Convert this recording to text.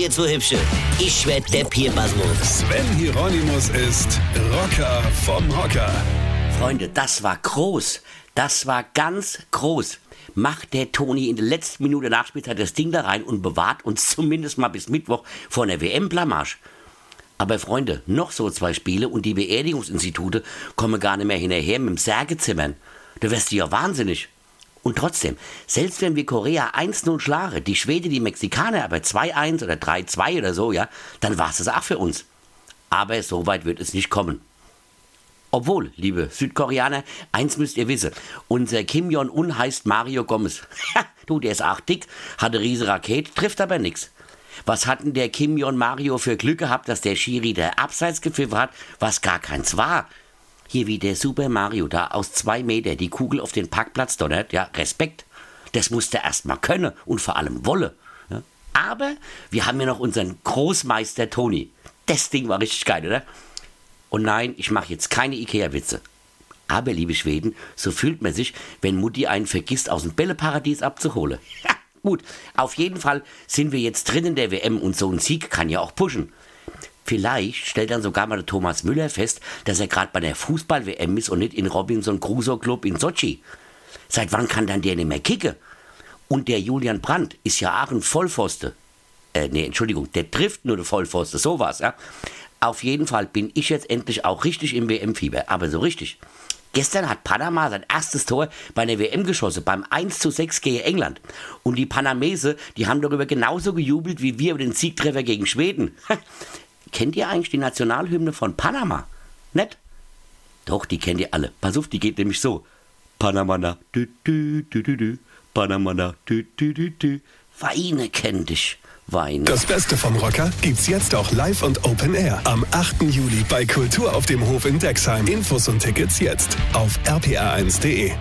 ihr zu hübsche. Ich werd der Pierpasmus. Sven Hieronymus ist Rocker vom Hocker. Freunde, das war groß. Das war ganz groß. Macht der Toni in der letzten Minute Nachspielzeit das Ding da rein und bewahrt uns zumindest mal bis Mittwoch vor einer WM-Blamage. Aber Freunde, noch so zwei Spiele und die Beerdigungsinstitute kommen gar nicht mehr hinterher mit dem Särgezimmern. Da wirst du ja wahnsinnig. Und trotzdem, selbst wenn wir Korea 1-0 schlagen, die Schwede, die Mexikaner aber 2-1 oder 3-2 oder so, ja, dann war es das auch für uns. Aber so weit wird es nicht kommen. Obwohl, liebe Südkoreaner, eins müsst ihr wissen, unser Kim Jong-un heißt Mario Gomez. du, der ist auch dick, hat eine riesige Rakete, trifft aber nix. Was hat denn der Kim Jong Mario für Glück gehabt, dass der Schiri der Abseits gepfiffen hat, was gar keins war? Hier wie der Super Mario da aus zwei Meter die Kugel auf den Parkplatz donnert, ja, Respekt. Das musste er erst mal können und vor allem wolle. Ja. Aber wir haben ja noch unseren Großmeister Toni. Das Ding war richtig geil, oder? Und nein, ich mache jetzt keine Ikea-Witze. Aber, liebe Schweden, so fühlt man sich, wenn Mutti einen vergisst, aus dem Bälleparadies abzuholen. Ja, gut, auf jeden Fall sind wir jetzt drin in der WM und so ein Sieg kann ja auch pushen. Vielleicht stellt dann sogar mal der Thomas Müller fest, dass er gerade bei der Fußball-WM ist und nicht in Robinson Crusoe Club in Sochi. Seit wann kann dann der nicht mehr kicken? Und der Julian Brandt ist ja auch ein Vollpfoste. Äh, nee, Entschuldigung, der trifft nur den Vollpfoste, sowas, ja. Auf jeden Fall bin ich jetzt endlich auch richtig im WM-Fieber, aber so richtig. Gestern hat Panama sein erstes Tor bei der WM geschossen, beim 1 zu 6 gegen England. Und die Panamese, die haben darüber genauso gejubelt wie wir über den Siegtreffer gegen Schweden. Kennt ihr eigentlich die Nationalhymne von Panama? Nett? Doch, die kennt ihr alle. Pass auf, die geht nämlich so. Panamana, dü, dü, dü, dü, dü. Panamana, dü, dü, dü, dü. Weine kenn dich, Weine. Das Beste vom Rocker gibt's jetzt auch live und Open Air. Am 8. Juli bei Kultur auf dem Hof in Dexheim. Infos und Tickets jetzt auf rpr1.de.